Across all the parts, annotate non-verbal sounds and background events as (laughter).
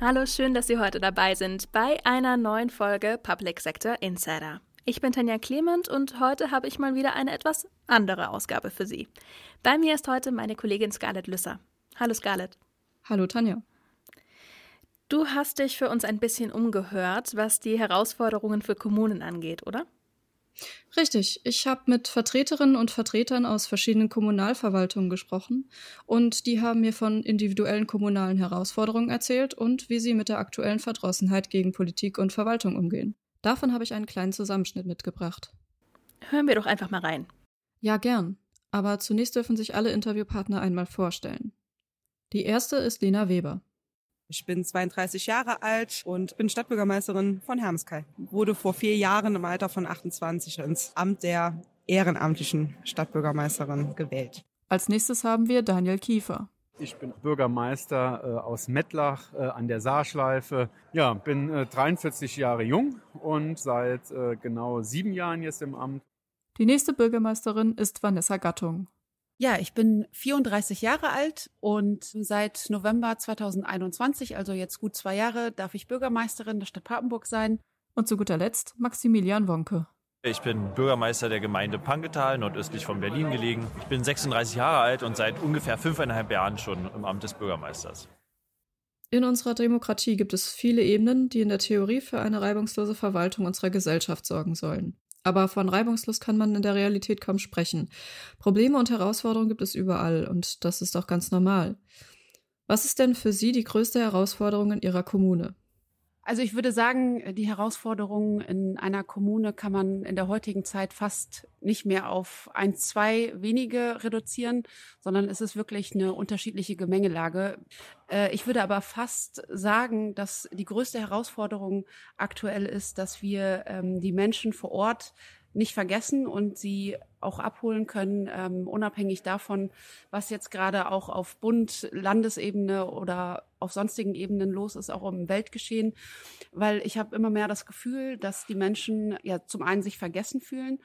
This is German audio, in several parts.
Hallo, schön, dass Sie heute dabei sind bei einer neuen Folge Public Sector Insider. Ich bin Tanja Clement und heute habe ich mal wieder eine etwas andere Ausgabe für Sie. Bei mir ist heute meine Kollegin Scarlett Lüsser. Hallo Scarlett. Hallo Tanja. Du hast dich für uns ein bisschen umgehört, was die Herausforderungen für Kommunen angeht, oder? Richtig. Ich habe mit Vertreterinnen und Vertretern aus verschiedenen Kommunalverwaltungen gesprochen und die haben mir von individuellen kommunalen Herausforderungen erzählt und wie sie mit der aktuellen Verdrossenheit gegen Politik und Verwaltung umgehen. Davon habe ich einen kleinen Zusammenschnitt mitgebracht. Hören wir doch einfach mal rein. Ja, gern. Aber zunächst dürfen sich alle Interviewpartner einmal vorstellen. Die erste ist Lena Weber. Ich bin 32 Jahre alt und bin Stadtbürgermeisterin von Hermskei. Wurde vor vier Jahren im Alter von 28 ins Amt der ehrenamtlichen Stadtbürgermeisterin gewählt. Als nächstes haben wir Daniel Kiefer. Ich bin Bürgermeister äh, aus Mettlach äh, an der Saarschleife. Ja, bin äh, 43 Jahre jung und seit äh, genau sieben Jahren jetzt im Amt. Die nächste Bürgermeisterin ist Vanessa Gattung. Ja, ich bin 34 Jahre alt und seit November 2021, also jetzt gut zwei Jahre, darf ich Bürgermeisterin der Stadt Papenburg sein. Und zu guter Letzt Maximilian Wonke. Ich bin Bürgermeister der Gemeinde Panketal, nordöstlich von Berlin gelegen. Ich bin 36 Jahre alt und seit ungefähr fünfeinhalb Jahren schon im Amt des Bürgermeisters. In unserer Demokratie gibt es viele Ebenen, die in der Theorie für eine reibungslose Verwaltung unserer Gesellschaft sorgen sollen. Aber von reibungslos kann man in der Realität kaum sprechen. Probleme und Herausforderungen gibt es überall und das ist auch ganz normal. Was ist denn für Sie die größte Herausforderung in Ihrer Kommune? Also ich würde sagen, die Herausforderungen in einer Kommune kann man in der heutigen Zeit fast nicht mehr auf ein, zwei wenige reduzieren, sondern es ist wirklich eine unterschiedliche Gemengelage. Äh, ich würde aber fast sagen, dass die größte Herausforderung aktuell ist, dass wir ähm, die Menschen vor Ort nicht vergessen und sie auch abholen können, ähm, unabhängig davon, was jetzt gerade auch auf Bund, Landesebene oder auf sonstigen Ebenen los ist, auch im Weltgeschehen, weil ich habe immer mehr das Gefühl, dass die Menschen ja zum einen sich vergessen fühlen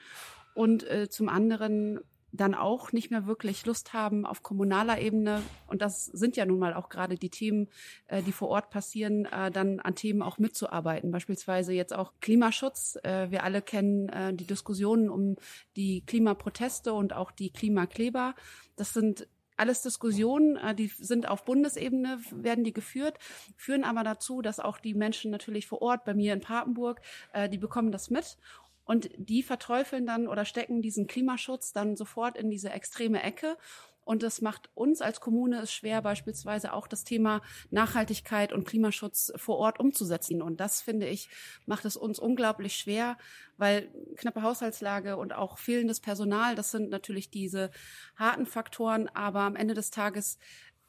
und äh, zum anderen dann auch nicht mehr wirklich Lust haben auf kommunaler Ebene, und das sind ja nun mal auch gerade die Themen, äh, die vor Ort passieren, äh, dann an Themen auch mitzuarbeiten. Beispielsweise jetzt auch Klimaschutz. Äh, wir alle kennen äh, die Diskussionen um die Klimaproteste und auch die Klimakleber. Das sind alles Diskussionen, äh, die sind auf Bundesebene, werden die geführt, führen aber dazu, dass auch die Menschen natürlich vor Ort bei mir in Papenburg, äh, die bekommen das mit und die verteufeln dann oder stecken diesen Klimaschutz dann sofort in diese extreme Ecke. Und das macht uns als Kommune es schwer, beispielsweise auch das Thema Nachhaltigkeit und Klimaschutz vor Ort umzusetzen. Und das, finde ich, macht es uns unglaublich schwer, weil knappe Haushaltslage und auch fehlendes Personal, das sind natürlich diese harten Faktoren. Aber am Ende des Tages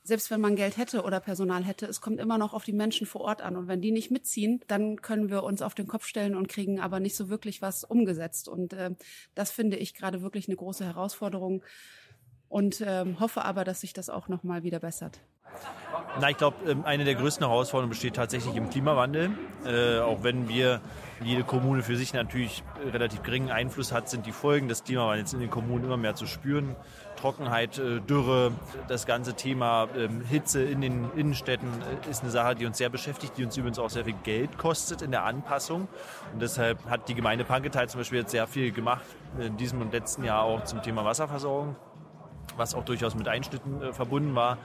selbst wenn man Geld hätte oder Personal hätte, es kommt immer noch auf die Menschen vor Ort an. Und wenn die nicht mitziehen, dann können wir uns auf den Kopf stellen und kriegen aber nicht so wirklich was umgesetzt. Und äh, das finde ich gerade wirklich eine große Herausforderung und ähm, hoffe aber, dass sich das auch noch mal wieder bessert. Na, ich glaube, ähm, eine der größten Herausforderungen besteht tatsächlich im Klimawandel. Äh, auch wenn wir jede Kommune für sich natürlich relativ geringen Einfluss hat, sind die Folgen des Klimawandels in den Kommunen immer mehr zu spüren. Trockenheit, äh, Dürre, das ganze Thema ähm, Hitze in den Innenstädten äh, ist eine Sache, die uns sehr beschäftigt, die uns übrigens auch sehr viel Geld kostet in der Anpassung. Und deshalb hat die Gemeinde Panketal zum Beispiel jetzt sehr viel gemacht in diesem und letzten Jahr auch zum Thema Wasserversorgung was auch durchaus mit Einschnitten äh, verbunden war.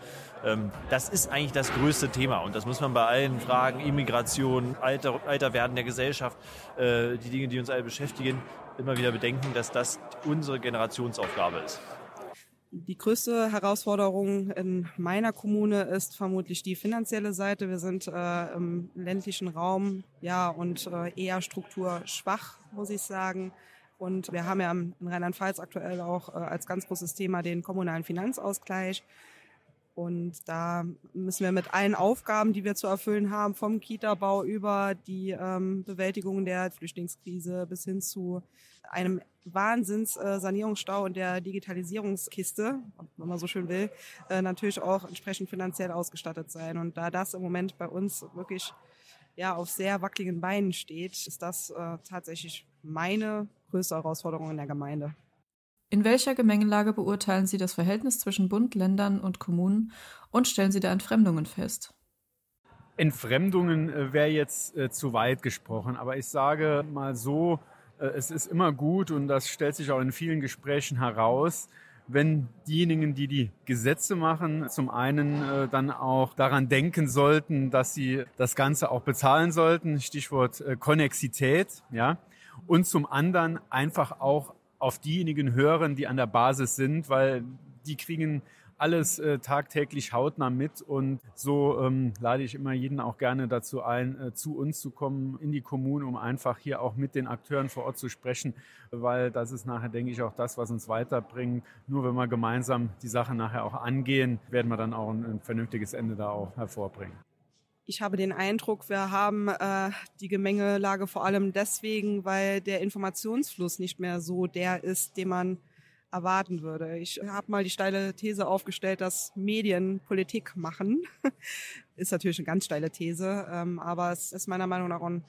Ähm, das ist eigentlich das größte Thema und das muss man bei allen Fragen, Immigration, Alter, Alterwerden der Gesellschaft, äh, die Dinge, die uns alle beschäftigen, immer wieder bedenken, dass das unsere Generationsaufgabe ist. Die größte Herausforderung in meiner Kommune ist vermutlich die finanzielle Seite. Wir sind äh, im ländlichen Raum ja und äh, eher strukturschwach, muss ich sagen. Und wir haben ja in Rheinland-Pfalz aktuell auch äh, als ganz großes Thema den kommunalen Finanzausgleich. Und da müssen wir mit allen Aufgaben, die wir zu erfüllen haben, vom Kita-Bau über die ähm, Bewältigung der Flüchtlingskrise bis hin zu einem Wahnsinns-Sanierungsstau äh, und der Digitalisierungskiste, wenn man so schön will, äh, natürlich auch entsprechend finanziell ausgestattet sein. Und da das im Moment bei uns wirklich ja auf sehr wackeligen Beinen steht, ist das äh, tatsächlich meine größte Herausforderung in der Gemeinde. In welcher Gemengelage beurteilen Sie das Verhältnis zwischen Bund, Ländern und Kommunen und stellen Sie da Entfremdungen fest? Entfremdungen äh, wäre jetzt äh, zu weit gesprochen, aber ich sage mal so, äh, es ist immer gut und das stellt sich auch in vielen Gesprächen heraus, wenn diejenigen, die die Gesetze machen, zum einen äh, dann auch daran denken sollten, dass sie das Ganze auch bezahlen sollten, Stichwort Konnexität, ja, und zum anderen einfach auch auf diejenigen hören, die an der Basis sind, weil die kriegen alles äh, tagtäglich hautnah mit und so ähm, lade ich immer jeden auch gerne dazu ein, äh, zu uns zu kommen in die Kommune, um einfach hier auch mit den Akteuren vor Ort zu sprechen, weil das ist nachher, denke ich, auch das, was uns weiterbringt. Nur wenn wir gemeinsam die Sache nachher auch angehen, werden wir dann auch ein, ein vernünftiges Ende da auch hervorbringen. Ich habe den Eindruck, wir haben äh, die Gemengelage vor allem deswegen, weil der Informationsfluss nicht mehr so der ist, den man erwarten würde. Ich habe mal die steile These aufgestellt, dass Medien Politik machen. (laughs) ist natürlich eine ganz steile These, ähm, aber es ist meiner Meinung nach ein,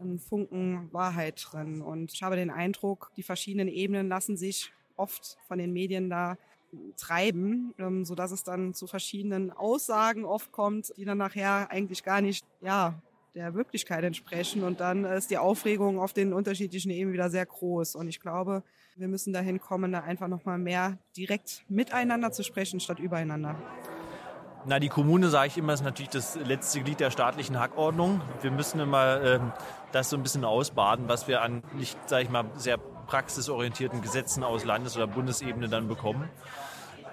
ein Funken Wahrheit drin. Und ich habe den Eindruck, die verschiedenen Ebenen lassen sich oft von den Medien da treiben, ähm, so dass es dann zu verschiedenen Aussagen oft kommt, die dann nachher eigentlich gar nicht, ja, der Wirklichkeit entsprechen. Und dann ist die Aufregung auf den unterschiedlichen Ebenen wieder sehr groß. Und ich glaube, wir müssen dahin kommen, da einfach nochmal mehr direkt miteinander zu sprechen, statt übereinander. Na, die Kommune, sage ich immer, ist natürlich das letzte Glied der staatlichen Hackordnung. Wir müssen immer ähm, das so ein bisschen ausbaden, was wir an nicht, sage ich mal, sehr praxisorientierten Gesetzen aus Landes- oder Bundesebene dann bekommen.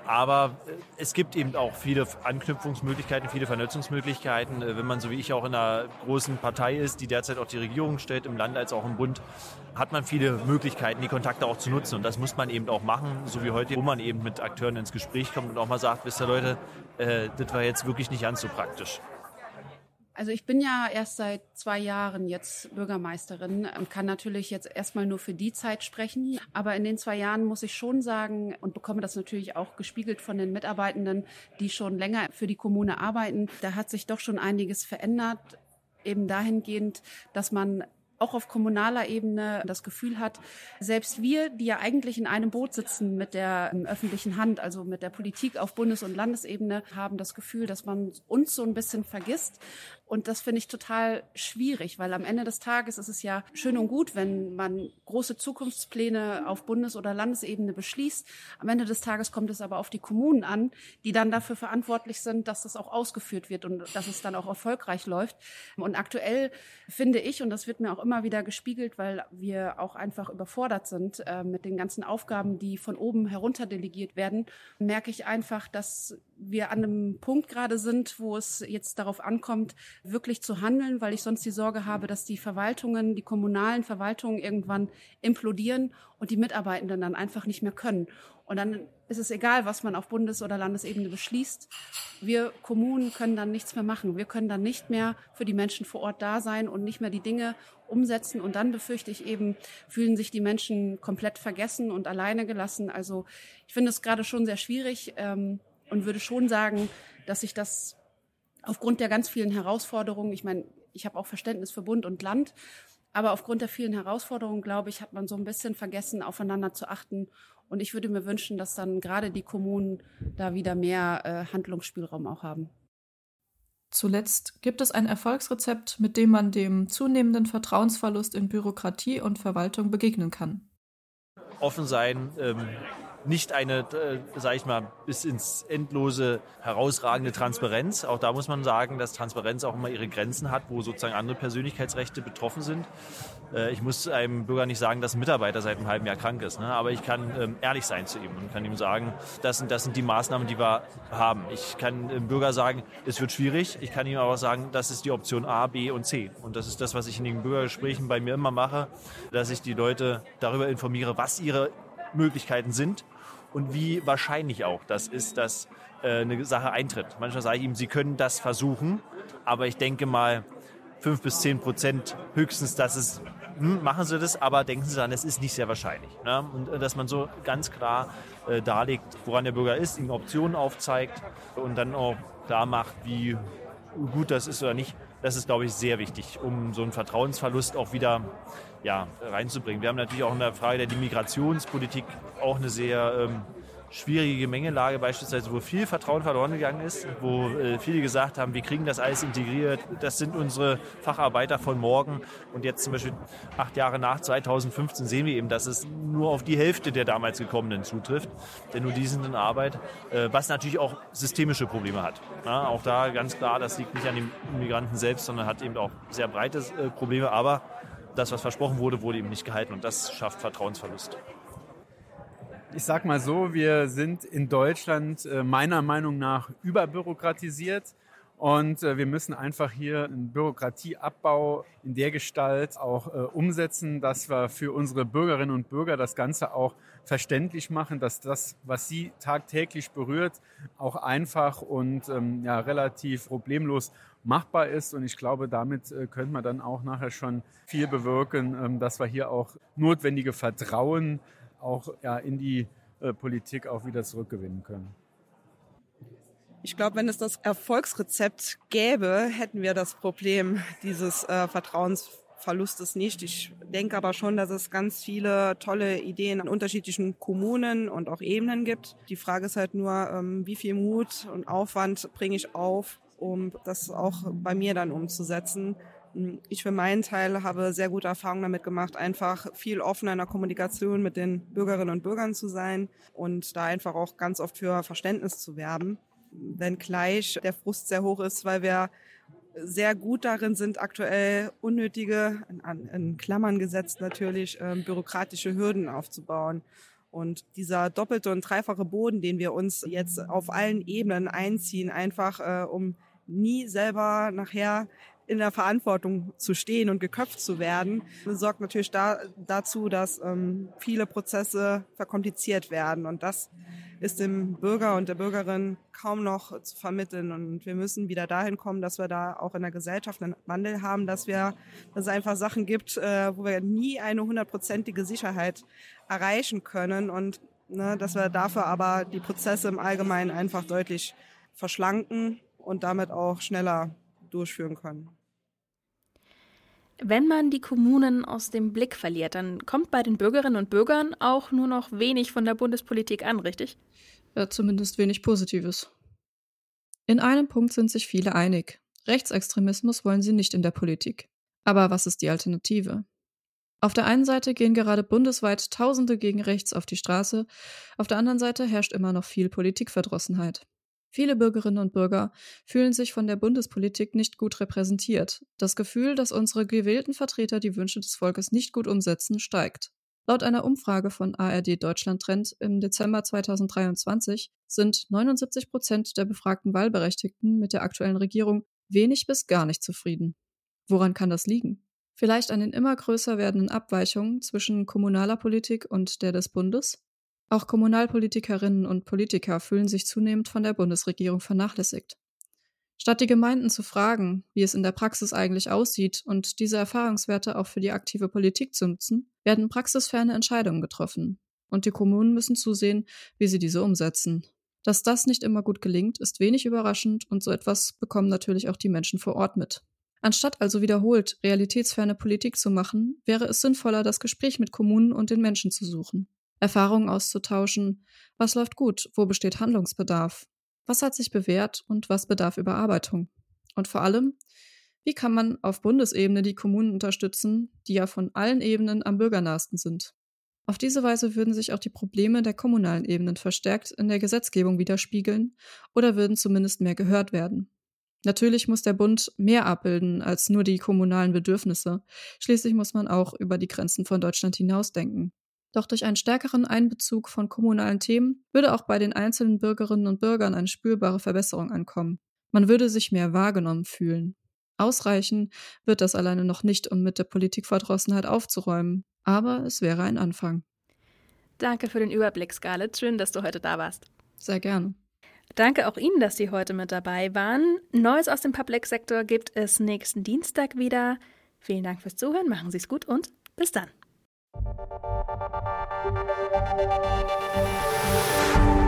Aber äh, es gibt eben auch viele Anknüpfungsmöglichkeiten, viele Vernetzungsmöglichkeiten. Äh, wenn man so wie ich auch in einer großen Partei ist, die derzeit auch die Regierung stellt, im Land als auch im Bund, hat man viele Möglichkeiten, die Kontakte auch zu nutzen. Und das muss man eben auch machen, so wie heute, wo man eben mit Akteuren ins Gespräch kommt und auch mal sagt, wisst ihr Leute, äh, das war jetzt wirklich nicht ganz so praktisch. Also ich bin ja erst seit zwei Jahren jetzt Bürgermeisterin und kann natürlich jetzt erstmal nur für die Zeit sprechen. Aber in den zwei Jahren muss ich schon sagen und bekomme das natürlich auch gespiegelt von den Mitarbeitenden, die schon länger für die Kommune arbeiten. Da hat sich doch schon einiges verändert eben dahingehend, dass man auch auf kommunaler Ebene das Gefühl hat, selbst wir, die ja eigentlich in einem Boot sitzen mit der ähm, öffentlichen Hand, also mit der Politik auf Bundes- und Landesebene, haben das Gefühl, dass man uns so ein bisschen vergisst. Und das finde ich total schwierig, weil am Ende des Tages ist es ja schön und gut, wenn man große Zukunftspläne auf Bundes- oder Landesebene beschließt. Am Ende des Tages kommt es aber auf die Kommunen an, die dann dafür verantwortlich sind, dass das auch ausgeführt wird und dass es dann auch erfolgreich läuft. Und aktuell finde ich, und das wird mir auch immer wieder gespiegelt, weil wir auch einfach überfordert sind äh, mit den ganzen Aufgaben, die von oben herunter delegiert werden, merke ich einfach, dass wir an einem Punkt gerade sind, wo es jetzt darauf ankommt, wirklich zu handeln, weil ich sonst die Sorge habe, dass die Verwaltungen, die kommunalen Verwaltungen irgendwann implodieren und die Mitarbeitenden dann einfach nicht mehr können. Und dann ist es egal, was man auf Bundes- oder Landesebene beschließt. Wir Kommunen können dann nichts mehr machen. Wir können dann nicht mehr für die Menschen vor Ort da sein und nicht mehr die Dinge umsetzen. Und dann befürchte ich eben, fühlen sich die Menschen komplett vergessen und alleine gelassen. Also ich finde es gerade schon sehr schwierig ähm, und würde schon sagen, dass sich das aufgrund der ganz vielen Herausforderungen, ich meine, ich habe auch Verständnis für Bund und Land, aber aufgrund der vielen Herausforderungen, glaube ich, hat man so ein bisschen vergessen, aufeinander zu achten. Und ich würde mir wünschen, dass dann gerade die Kommunen da wieder mehr äh, Handlungsspielraum auch haben. Zuletzt gibt es ein Erfolgsrezept, mit dem man dem zunehmenden Vertrauensverlust in Bürokratie und Verwaltung begegnen kann. Offen sein, ähm, nicht eine, äh, sage ich mal, bis ins Endlose herausragende Transparenz. Auch da muss man sagen, dass Transparenz auch immer ihre Grenzen hat, wo sozusagen andere Persönlichkeitsrechte betroffen sind. Äh, ich muss einem Bürger nicht sagen, dass ein Mitarbeiter seit einem halben Jahr krank ist, ne? aber ich kann ähm, ehrlich sein zu ihm und kann ihm sagen, das sind, das sind die Maßnahmen, die wir haben. Ich kann dem Bürger sagen, es wird schwierig. Ich kann ihm aber sagen, das ist die Option A, B und C. Und das ist das, was ich in den Bürgergesprächen bei mir immer mache, dass ich die Leute darüber informiere, was ihre Möglichkeiten sind und wie wahrscheinlich auch das ist, dass äh, eine Sache eintritt. Manchmal sage ich ihm, Sie können das versuchen, aber ich denke mal, fünf bis zehn Prozent höchstens, dass es, hm, machen Sie das, aber denken Sie daran, es ist nicht sehr wahrscheinlich. Ne? Und äh, dass man so ganz klar äh, darlegt, woran der Bürger ist, ihm Optionen aufzeigt und dann auch klar macht, wie gut das ist oder nicht, Das ist, glaube ich, sehr wichtig, um so einen Vertrauensverlust auch wieder ja, reinzubringen. Wir haben natürlich auch in der Frage der Migrationspolitik auch eine sehr ähm, schwierige Gemengelage beispielsweise, wo viel Vertrauen verloren gegangen ist, wo äh, viele gesagt haben, wir kriegen das alles integriert, das sind unsere Facharbeiter von morgen. Und jetzt zum Beispiel acht Jahre nach 2015 sehen wir eben, dass es nur auf die Hälfte der damals gekommenen zutrifft, denn nur die sind in Arbeit, äh, was natürlich auch systemische Probleme hat. Ja, auch da ganz klar, das liegt nicht an den Migranten selbst, sondern hat eben auch sehr breite äh, Probleme, aber das, was versprochen wurde, wurde eben nicht gehalten und das schafft Vertrauensverlust ich sag mal so, wir sind in Deutschland äh, meiner Meinung nach überbürokratisiert. Und äh, wir müssen einfach hier einen Bürokratieabbau in der Gestalt auch äh, umsetzen, dass wir für unsere Bürgerinnen und Bürger das Ganze auch verständlich machen, dass das, was sie tagtäglich berührt, auch einfach und ähm, ja, relativ problemlos machbar ist. Und ich glaube, damit könnte man dann auch nachher schon viel bewirken, ähm, dass wir hier auch notwendige Vertrauen auch ja, in die äh, Politik auch wieder zurückgewinnen können. Ich glaube, wenn es das Erfolgsrezept gäbe, hätten wir das Problem dieses äh, Vertrauensverlustes nicht. Ich denke aber schon, dass es ganz viele tolle Ideen an unterschiedlichen Kommunen und auch Ebenen gibt. Die Frage ist halt nur, ähm, wie viel Mut und Aufwand bringe ich auf, um das auch bei mir dann umzusetzen. Ich für meinen Teil habe sehr gute Erfahrungen damit gemacht, einfach viel offener in der Kommunikation mit den Bürgerinnen und Bürgern zu sein und da einfach auch ganz oft für Verständnis zu werben. Wenn gleich der Frust sehr hoch ist, weil wir sehr gut darin sind, aktuell unnötige, in, in Klammern gesetzt natürlich, äh, bürokratische Hürden aufzubauen. Und dieser doppelte und dreifache Boden, den wir uns jetzt auf allen Ebenen einziehen, einfach äh, um nie selber nachher in der Verantwortung zu stehen und geköpft zu werden, sorgt natürlich da, dazu, dass ähm, viele Prozesse verkompliziert werden. Und das ist dem Bürger und der Bürgerin kaum noch zu vermitteln. Und wir müssen wieder dahin kommen, dass wir da auch in der Gesellschaft einen Wandel haben, dass wir, dass es einfach Sachen gibt, äh, wo wir nie eine hundertprozentige Sicherheit erreichen können und ne, dass wir dafür aber die Prozesse im Allgemeinen einfach deutlich verschlanken und damit auch schneller durchführen können. Wenn man die Kommunen aus dem Blick verliert, dann kommt bei den Bürgerinnen und Bürgern auch nur noch wenig von der Bundespolitik an, richtig? Ja, zumindest wenig Positives. In einem Punkt sind sich viele einig. Rechtsextremismus wollen sie nicht in der Politik. Aber was ist die Alternative? Auf der einen Seite gehen gerade bundesweit Tausende gegen rechts auf die Straße, auf der anderen Seite herrscht immer noch viel Politikverdrossenheit. Viele Bürgerinnen und Bürger fühlen sich von der Bundespolitik nicht gut repräsentiert. Das Gefühl, dass unsere gewählten Vertreter die Wünsche des Volkes nicht gut umsetzen, steigt. Laut einer Umfrage von ARD Deutschland Trend im Dezember 2023 sind 79 Prozent der befragten Wahlberechtigten mit der aktuellen Regierung wenig bis gar nicht zufrieden. Woran kann das liegen? Vielleicht an den immer größer werdenden Abweichungen zwischen kommunaler Politik und der des Bundes? Auch Kommunalpolitikerinnen und Politiker fühlen sich zunehmend von der Bundesregierung vernachlässigt. Statt die Gemeinden zu fragen, wie es in der Praxis eigentlich aussieht und diese Erfahrungswerte auch für die aktive Politik zu nutzen, werden praxisferne Entscheidungen getroffen. Und die Kommunen müssen zusehen, wie sie diese umsetzen. Dass das nicht immer gut gelingt, ist wenig überraschend und so etwas bekommen natürlich auch die Menschen vor Ort mit. Anstatt also wiederholt realitätsferne Politik zu machen, wäre es sinnvoller, das Gespräch mit Kommunen und den Menschen zu suchen. Erfahrungen auszutauschen. Was läuft gut? Wo besteht Handlungsbedarf? Was hat sich bewährt und was bedarf Überarbeitung? Und vor allem, wie kann man auf Bundesebene die Kommunen unterstützen, die ja von allen Ebenen am bürgernahesten sind? Auf diese Weise würden sich auch die Probleme der kommunalen Ebenen verstärkt in der Gesetzgebung widerspiegeln oder würden zumindest mehr gehört werden. Natürlich muss der Bund mehr abbilden als nur die kommunalen Bedürfnisse. Schließlich muss man auch über die Grenzen von Deutschland hinausdenken. Doch durch einen stärkeren Einbezug von kommunalen Themen würde auch bei den einzelnen Bürgerinnen und Bürgern eine spürbare Verbesserung ankommen. Man würde sich mehr wahrgenommen fühlen. Ausreichen wird das alleine noch nicht, um mit der Politikverdrossenheit aufzuräumen, aber es wäre ein Anfang. Danke für den Überblick, Scarlett. Schön, dass du heute da warst. Sehr gerne. Danke auch Ihnen, dass Sie heute mit dabei waren. Neues aus dem Public-Sektor gibt es nächsten Dienstag wieder. Vielen Dank fürs Zuhören, machen Sie es gut und bis dann. thank you